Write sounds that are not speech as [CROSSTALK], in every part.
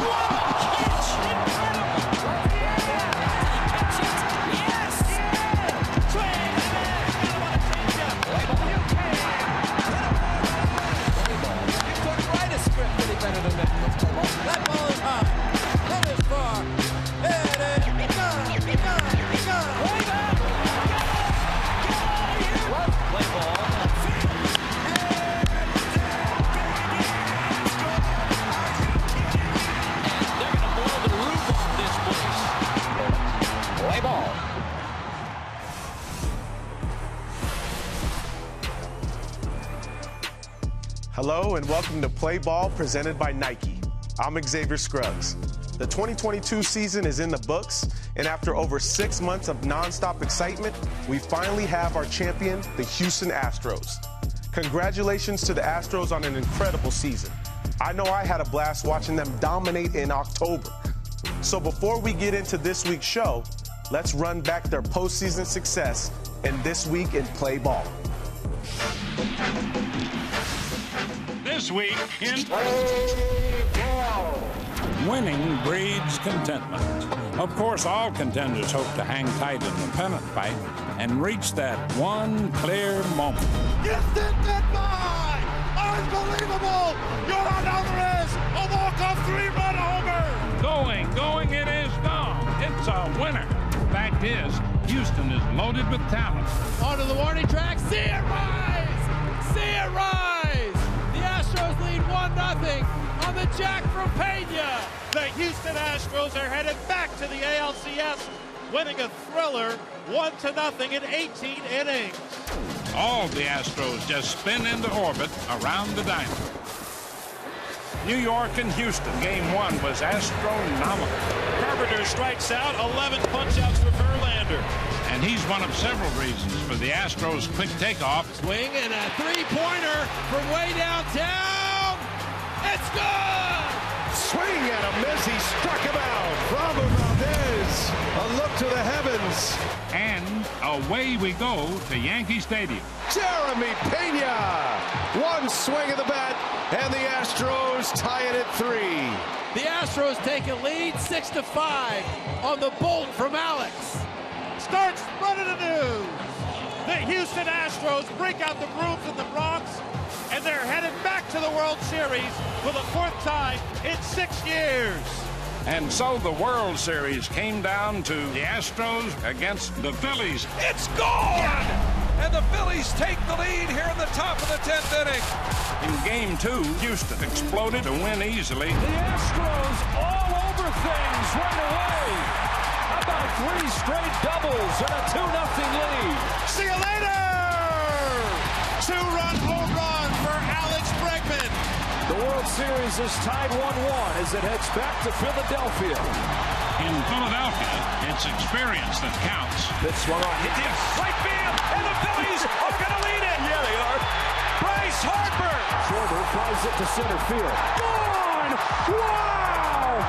What Hello and welcome to Play Ball presented by Nike. I'm Xavier Scruggs. The 2022 season is in the books, and after over six months of nonstop excitement, we finally have our champion, the Houston Astros. Congratulations to the Astros on an incredible season. I know I had a blast watching them dominate in October. So before we get into this week's show, let's run back their postseason success in This Week in Play Ball. This week in Winning breeds contentment. Of course, all contenders hope to hang tight in the pennant fight and reach that one clear moment. Houston goodbye! Unbelievable! Yordan Alvarez, a walk-off three-run homer! going, going, it is gone. It's a winner. Fact is, Houston is loaded with talent. Onto the warning track. See it rise! See it rise! On the jack from Pena. The Houston Astros are headed back to the ALCS, winning a thriller 1 to nothing in 18 innings. All the Astros just spin into orbit around the diamond. New York and Houston. Game one was astronomical. Carpenter strikes out, 11 punch-outs for Verlander. And he's one of several reasons for the Astros' quick takeoff. Swing and a three-pointer from way downtown. It's good! Swing and a miss. He struck him out. Bravo Valdez. A look to the heavens. And away we go to Yankee Stadium. Jeremy Pena. One swing of the bat, and the Astros tie it at three. The Astros take a lead, six to five, on the bolt from Alex. Starts running the news. The Houston Astros break out the brooms in the Bronx, and they're headed back to the World Series for the fourth time in six years. And so the World Series came down to the Astros against the Phillies. It's gone! And the Phillies take the lead here in the top of the 10th inning. In game two, Houston exploded to win easily. The Astros all over things right away. How about three straight doubles and a 2 nothing lead? See you later! Two-run home run World Series is tied 1-1 as it heads back to Philadelphia. In Philadelphia, it's experience that counts. Pitch swung on, hit deep, right field, and the Phillies are going to lead it. Yeah, they are. Bryce Harper. Schwarber flies it to center field. Gone! Wow!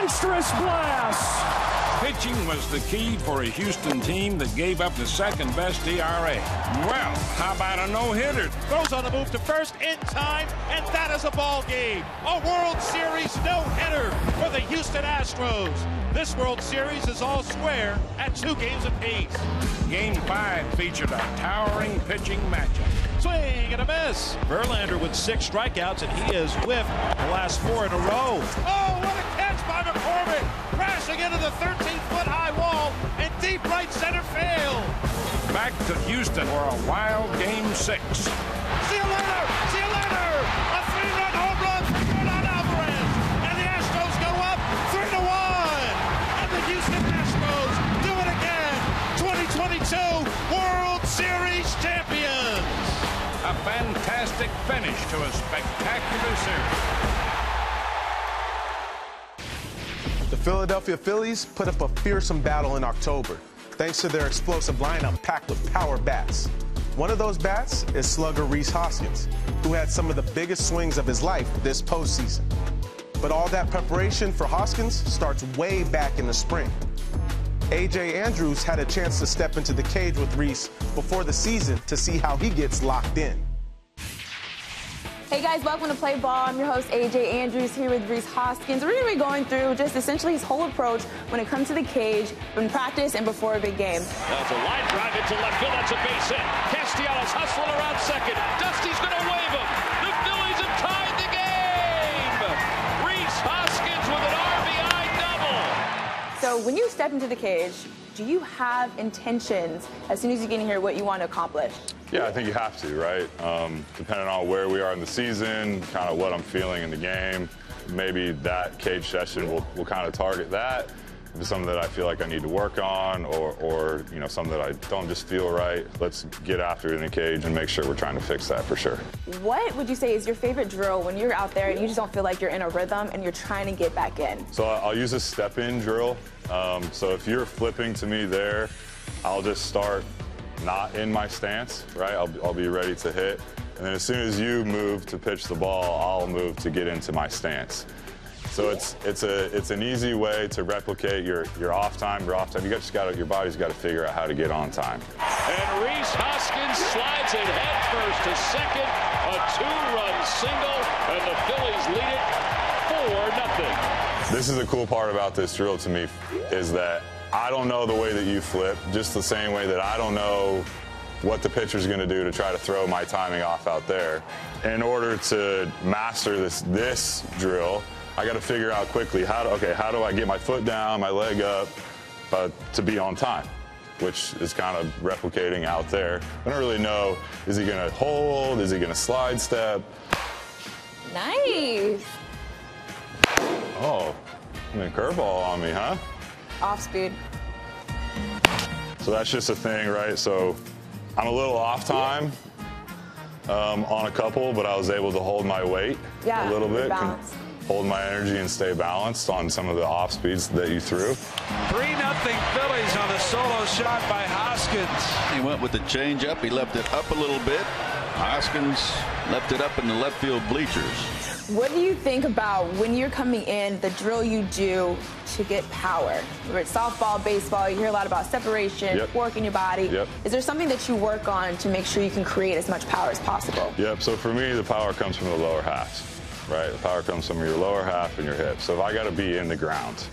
Monstrous blast! Pitching was the key for a Houston team that gave up the second best ERA. Well, how about a no-hitter? Throws on the move to first in time, and that is a ball game. A World Series no-hitter for the Houston Astros. This World Series is all square at two games apiece. Game five featured a towering pitching matchup. Swing and a miss. Verlander with six strikeouts, and he has whiffed the last four in a row. Oh, what a catch by McCormick! Crashing into the 13-foot high wall and deep right center field. Back to Houston for a wild game six. See you later! See you later! A three-run home run for Yordan Alvarez, and the Astros go up three to one. And the Houston Astros do it again. 2022 World Series champions. A fantastic finish to a spectacular series. Philadelphia Phillies put up a fearsome battle in October, thanks to their explosive lineup packed with power bats. One of those bats is slugger Rhys Hoskins, who had some of the biggest swings of his life this postseason. But all that preparation for Hoskins starts way back in the spring. AJ Andrews had a chance to step into the cage with Rhys before the season to see how he gets locked in. Hey guys, welcome to Play Ball. I'm your host AJ Andrews here with Rhys Hoskins. We're going to be going through just essentially his whole approach when it comes to the cage, in practice and before a big game. That's a line drive into left field. That's a base hit. Castellanos hustling around second. Dusty's going to wave him. The Phillies have tied the game. Rhys Hoskins with an RBI double. So when you step into the cage, do you have intentions as soon as you get in here what you want to accomplish? Yeah, I think you have to, right? Um, depending on where we are in the season, kind of what I'm feeling in the game, maybe that cage session will, will kind of target that. If it's something that I feel like I need to work on or, or, you know, something that I don't just feel right, let's get after it in the cage and make sure we're trying to fix that for sure. What would you say is your favorite drill when you're out there and you just don't feel like you're in a rhythm and you're trying to get back in? So I'll use a step-in drill. Um, so if you're flipping to me there, I'll just start not in my stance, right? I'll, I'll be ready to hit. And then as soon as you move to pitch the ball, I'll move to get into my stance. So it's it's a it's an easy way to replicate your your off time, your off time. You just got your body's got to figure out how to get on time. And Rhys Hoskins slides it headfirst to second. A two-run single, and the Phillies lead it four nothing. This is the cool part about this drill to me is that I don't know the way that you flip, just the same way that I don't know what the pitcher's going to do to try to throw my timing off out there. In order to master this this drill, I got to figure out quickly how to okay, how do I get my foot down, my leg up uh, to be on time, which is kind of replicating out there. I don't really know is he going to hold, is he going to slide step? Nice. Oh, I mean curveball on me, huh? Off speed. So that's just a thing, right? So I'm a little off time um, on a couple, but I was able to hold my weight Yeah, a little bit, balance. Hold my energy and stay balanced on some of the off speeds that you threw. 3 nothing Phillies on a solo shot by Hoskins. He went with the changeup. He left it up a little bit. Hoskins left it up in the left field bleachers. What do you think about when you're coming in, the drill you do to get power? Whether it's softball, baseball, you hear a lot about separation, Yep. working your body. Yep. Is there something that you work on to make sure you can create as much power as possible? Yep. So for me, the power comes from the lower halves, right? The power comes from your lower half and your hips. So if I got to be in the ground,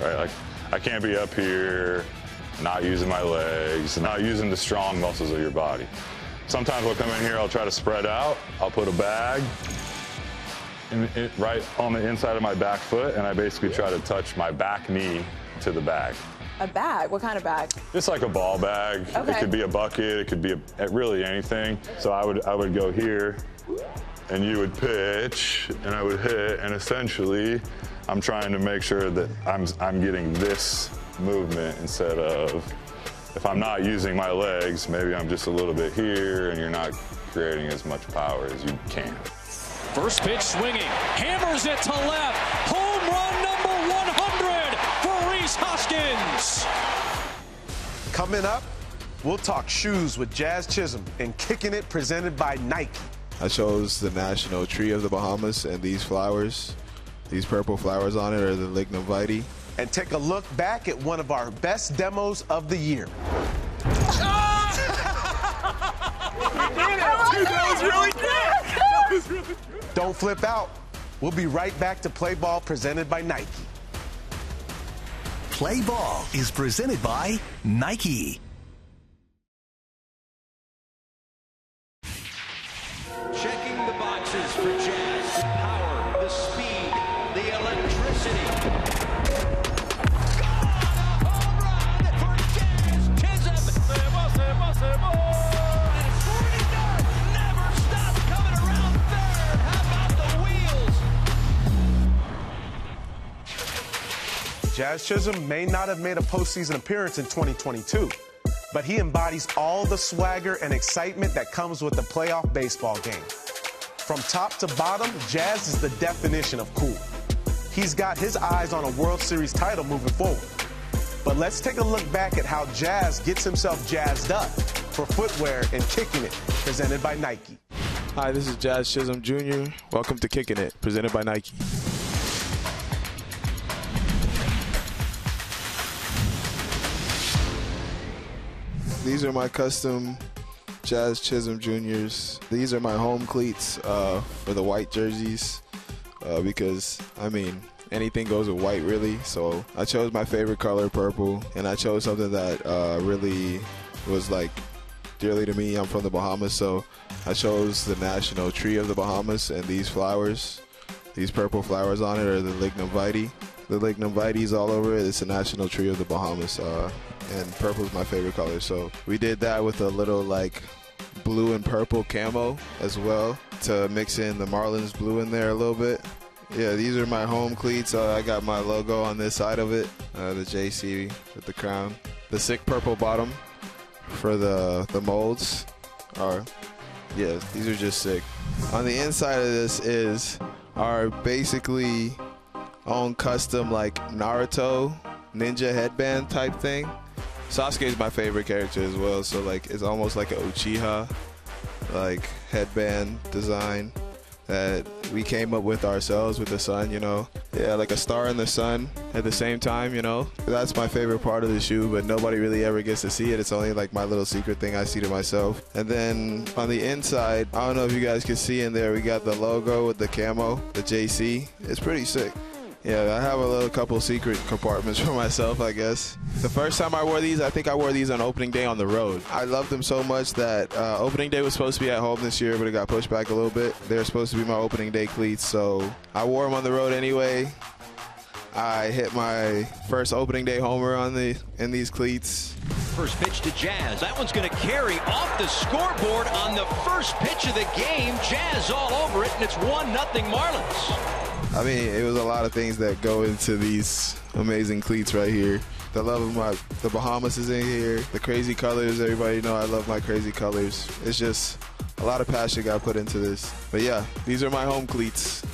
right? Like I can't be up here, not using my legs, not using the strong muscles of your body. Sometimes I'll come in here, I'll try to spread out. I'll put a bag in, in- right on the inside of my back foot, and I basically try to touch my back knee to the bag. A bag? What kind of bag? Just like a ball bag. Okay. It could be a bucket. It could be a, really anything. So I would I would go here, and you would pitch, and I would hit, and essentially, I'm trying to make sure that I'm I'm getting this movement instead of if I'm not using my legs, maybe I'm just a little bit here, and you're not creating as much power as you can. First pitch swinging, hammers it to left. Home run number 100 for Rhys Hoskins. Coming up, we'll talk shoes with Jazz Chisholm and kicking it presented by Nike. I chose the national tree of the Bahamas, and these flowers, these purple flowers on it, are the lignum vitae. And take a look back at one of our best demos of the year. [LAUGHS] Don't flip out. We'll be right back to Play Ball presented by Nike. Play Ball is presented by Nike. Jazz Chisholm may not have made a postseason appearance in 2022, but he embodies all the swagger and excitement that comes with the playoff baseball game. From top to bottom, Jazz is the definition of cool. He's got his eyes on a World Series title moving forward. But let's take a look back at how Jazz gets himself jazzed up for footwear and kicking it, presented by Nike. Hi, this is Jazz Chisholm Jr. Welcome to Kicking It, presented by Nike. These are my custom Jazz Chisholm Juniors. These are my home cleats uh, for the white jerseys uh, because, I mean, anything goes with white really. So I chose my favorite color, purple, and I chose something that uh, really was like dearly to me. I'm from the Bahamas, so I chose the national tree of the Bahamas and these flowers. These purple flowers on it are the lignum vitae. The lignum vitae is all over it. It's the national tree of the Bahamas, uh, and purple is my favorite color. So we did that with a little like blue and purple camo as well to mix in the Marlins blue in there a little bit. Yeah, these are my home cleats. Uh, I got my logo on this side of it, uh, the JC with the crown. The sick purple bottom for the the molds are, yeah, these are just sick. On the inside of this is our basically own custom like Naruto ninja headband type thing. Sasuke is my favorite character as well, so like it's almost like a Uchiha like headband design that we came up with ourselves with the sun, you know. Yeah, like a star in the sun at the same time, you know. That's my favorite part of the shoe, but nobody really ever gets to see it. It's only like my little secret thing I see to myself. And then on the inside, I don't know if you guys can see in there, we got the logo with the camo, the JC. It's pretty sick. Yeah, I have a little couple secret compartments [LAUGHS] for myself, I guess. The first time I wore these, I think I wore these on opening day on the road. I loved them so much that uh, opening day was supposed to be at home this year, but it got pushed back a little bit. They were supposed to be my opening day cleats, so I wore them on the road anyway. I hit my first opening day homer on the in these cleats. First pitch to Jazz. That one's going to carry off the scoreboard on the first pitch of the game. Jazz all over it, and it's 1 nothing Marlins. I mean, it was a lot of things that go into these amazing cleats right here. The love of my the Bahamas is in here. The crazy colors, everybody know I love my crazy colors. It's just a lot of passion got put into this. But yeah, these are my home cleats.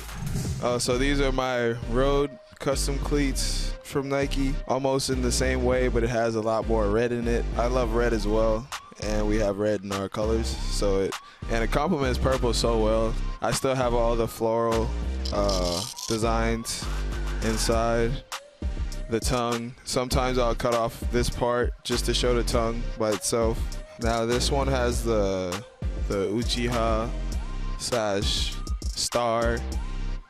Uh, so these are my road custom cleats from Nike, almost in the same way, but it has a lot more red in it. I love red as well, and we have red in our colors, so it and it complements purple so well. I still have all the floral uh, designs inside the tongue. Sometimes I'll cut off this part just to show the tongue by itself. Now this one has the the Uchiha slash star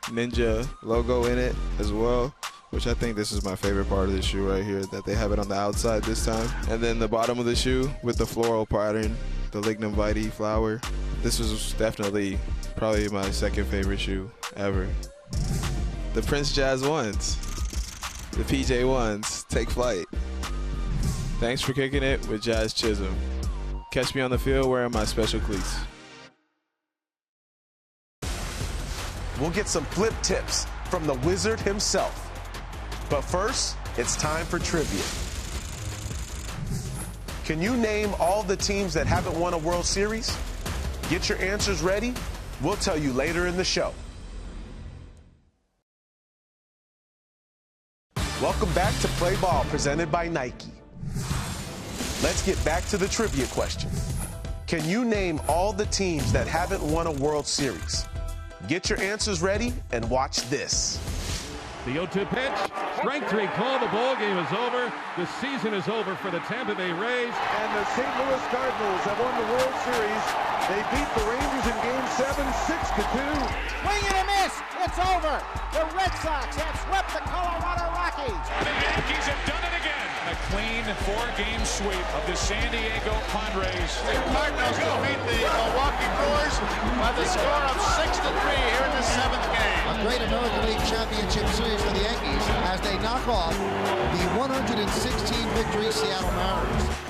ninja logo in it as well which I think this is my favorite part of the shoe right here that they have it on the outside this time and then the bottom of the shoe with the floral pattern the lignum vitae flower this was definitely probably my second favorite shoe ever. The Prince Jazz ones, the PJ ones, take flight. Thanks for kicking it with Jazz Chisholm. Catch me on the field wearing my special cleats. We'll get some flip tips from the wizard himself. But first, it's time for trivia. Can you name all the teams that haven't won a World Series? Get your answers ready. We'll tell you later in the show. Welcome back to Play Ball, presented by Nike. Let's get back to the trivia question. Can you name all the teams that haven't won a World Series? Get your answers ready and watch this. The 0-2 pitch, strike three call. The ball game is over. The season is over for the Tampa Bay Rays. And the St. Louis Cardinals have won the World Series. They beat the Rangers in Game 7, 6 to 2. Swing and a miss. It's over. The Red Sox have swept the Colorado Rockies. The Yankees have done it again. A clean four-game sweep of the San Diego Padres. The Cardinals defeat the Milwaukee Brewers by the score of 6 to 3 here in the seventh game. A great American League Championship Series for the Yankees as they knock off the 116 victory Seattle Mariners.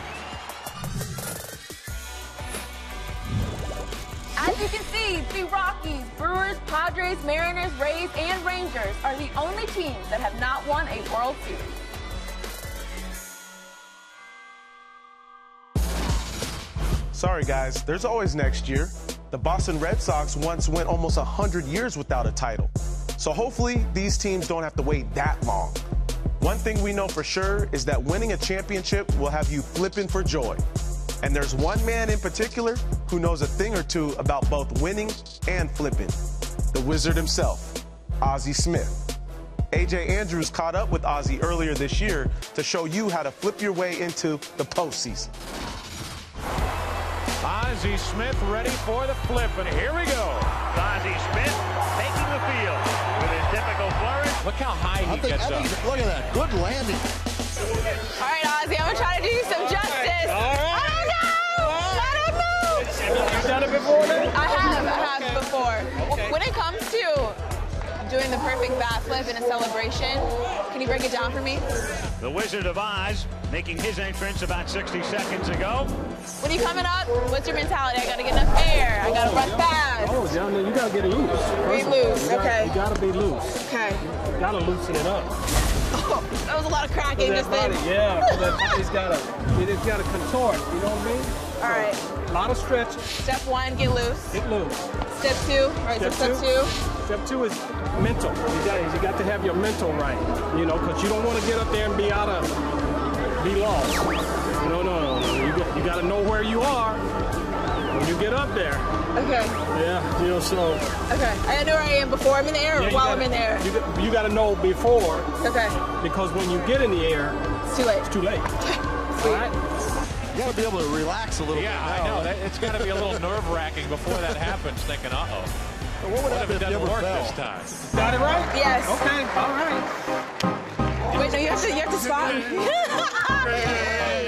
You can see, the Rockies, Brewers, Padres, Mariners, Rays, and Rangers are the only teams that have not won a World Series. Sorry, guys, there's always next year. The Boston Red Sox once went almost 100 years without a title. So hopefully, these teams don't have to wait that long. One thing we know for sure is that winning a championship will have you flipping for joy. And there's one man in particular who knows a thing or two about both winning and flipping the wizard himself, Ozzie Smith. AJ Andrews caught up with Ozzie earlier this year to show you how to flip your way into the postseason. Ozzie Smith ready for the flip, and here we go. Ozzie Smith taking the field with his typical flourish. Look how high he I think, gets I up. think, look at that. Good landing. All right, Ozzie, I'm gonna try to do you some before, then? I have, I have before. When it comes to doing the perfect bat flip in a celebration, can you break it down for me? The Wizard of Oz making his entrance about 60 seconds ago. When you coming up, what's your mentality? I gotta get enough air. I gotta run fast. Oh, down there, you gotta get loose. Be First of loose, you gotta- okay. You gotta be loose. Okay. You gotta loosen it up. Oh, [LAUGHS] that was a lot of cracking that just then. body, yeah, 'cause that body's gotta, it has gotta contort. You know what I mean? All right. A lot of stretch. Step one, get loose. Get loose. Step two, all right, so step two. Step two is mental. You got, you got to have your mental right. You know, because you don't want to get up there and be out of, be lost. No, no, no, no. You got, you got to know where you are when you get up there. Okay. Yeah, you know, so. Okay. I know where I am before I'm in the air or Yeah, while gotta- I'm in the air. You, you got to know before. Okay. Because when you get in the air, it's too late. It's too late. [LAUGHS] All right. You got to be able to relax a little Yeah, bit. I know. That, it's got to be a little nerve wracking before that happens, thinking, uh oh. What would if happen it if you doesn't work fell? this time? Got it right? Yes. Okay, all right. Wait, no, you have to, you have to spot [LAUGHS]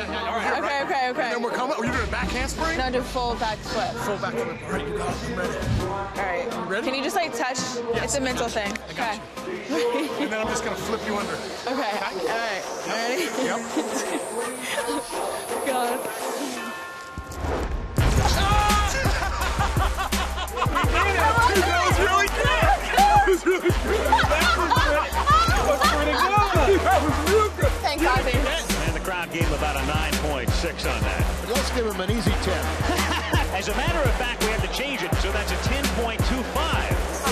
handspring? No, do full back flip. Full back flip. All right, you got it. I'm ready. All right. ready? Can you just like touch? it's a mental thing. Okay. And then I'm just gonna flip you under. Okay. All right. Ready? Yep. God. [LAUGHS] That was really good. That was really good. That was pretty good. That was real good. Thanks, Ozzie. And the crowd gave him about a 9.6 on that. Let's give him an easy 10. [LAUGHS] As a matter of fact, we have to change it, so that's a 10.25.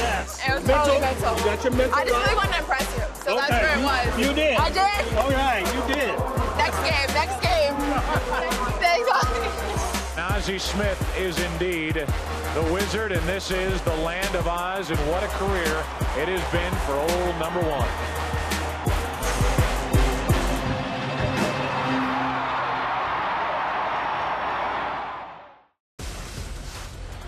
Yes. It was totally mental. You got your mental I just really wanted to impress you, so that's Okay, where it you- was. you did. I did. All right, you did. Next game. Next game. [LAUGHS] Thanks, Ozzy. Ozzie Smith is indeed the wizard, and this is the land of Oz, and what a career it has been for old number one.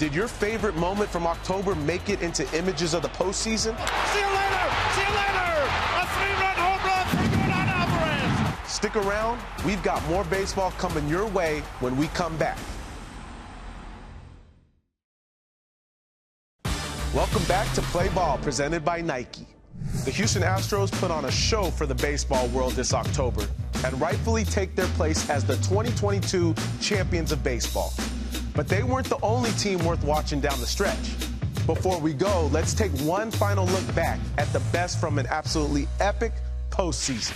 Did your favorite moment from October make it into images of the postseason? See you later. See you later. A three-run home run for Yordan Alvarez. Stick around, we've got more baseball coming your way when we come back. Welcome back to Play Ball, presented by Nike. The Houston Astros put on a show for the baseball world this October and rightfully take their place as the 2022 champions of baseball. But they weren't the only team worth watching down the stretch. Before we go, let's take one final look back at the best from an absolutely epic postseason.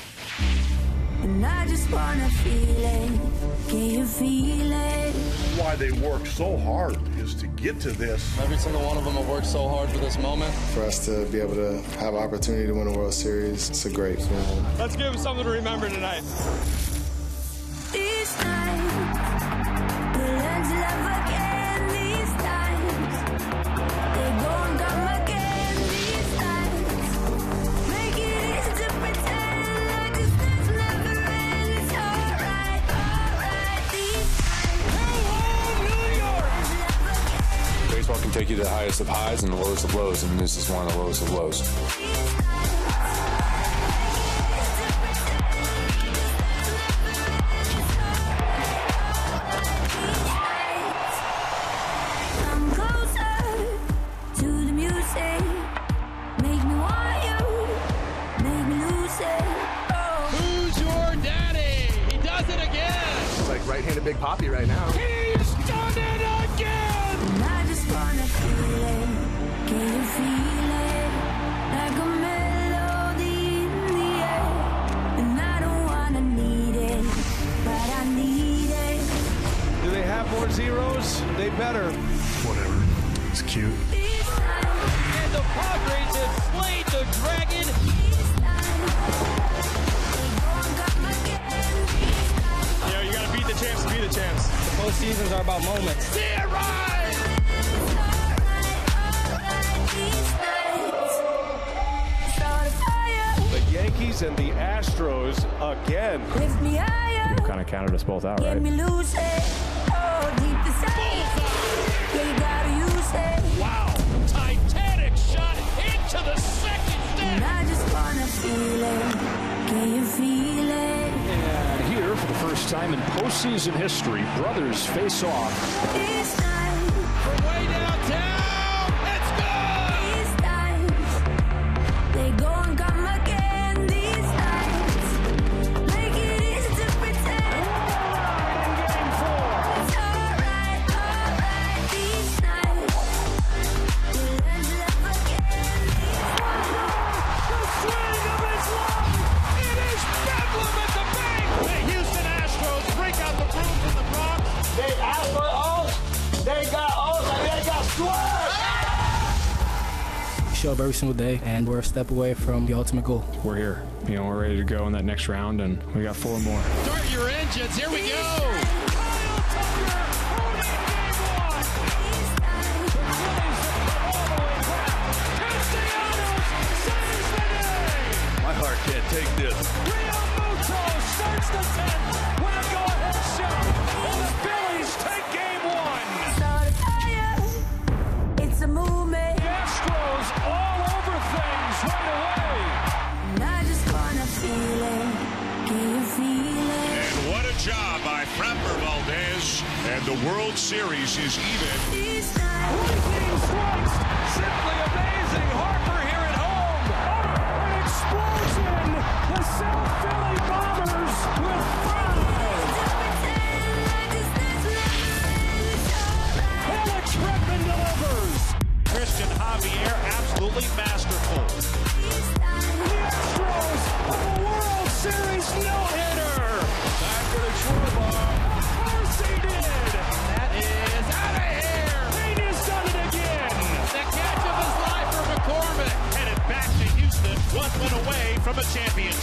And I just wanna feel it. Can you feel it? Why they work so hard is to get to this. Every single one of them have worked so hard for this moment. For us to be able to have an opportunity to win a World Series, it's a great feeling. Let's give them something to remember tonight. Take you to the highest of highs and the lowest of lows, and this is one of the lowest of lows. Come closer to the music. More zeros? They better. Whatever. It's cute. And the Padres have slayed the dragon. You know, you gotta beat the champs to be the champs. The postseasons are about moments. See it right. Yankees and the Astros again. Lift me higher. Kind of counted us both out, Let me lose it. Oh, deep Wow. Titanic shot into the second deck. I just wanna feel it. Can you feel it? And here, for the first time in postseason history, brothers face off. Show up every single day, and we're a step away from the ultimate goal. We're here. You know, we're ready to go in that next round, and we got four more. Start your engines. Here we go. My heart can't take this. starts the 10th with a go-ahead shot. And the Phillies take game one. Start a fire. It's a movement. Away. And I just wanna feel it. Can you feel it? And what a job by Framber Valdez. And the World Series is even. Simply amazing. Harper here at home. Oh, an explosion. The South Philly Bombers with five. Christian Javier, absolutely masterful. The Astros a World Series no-hitter. Back to the shortball. Of course he did. That is out of here. Pena's done it again. The catch of his life for McCormick. Headed back to Houston, one win away from a championship.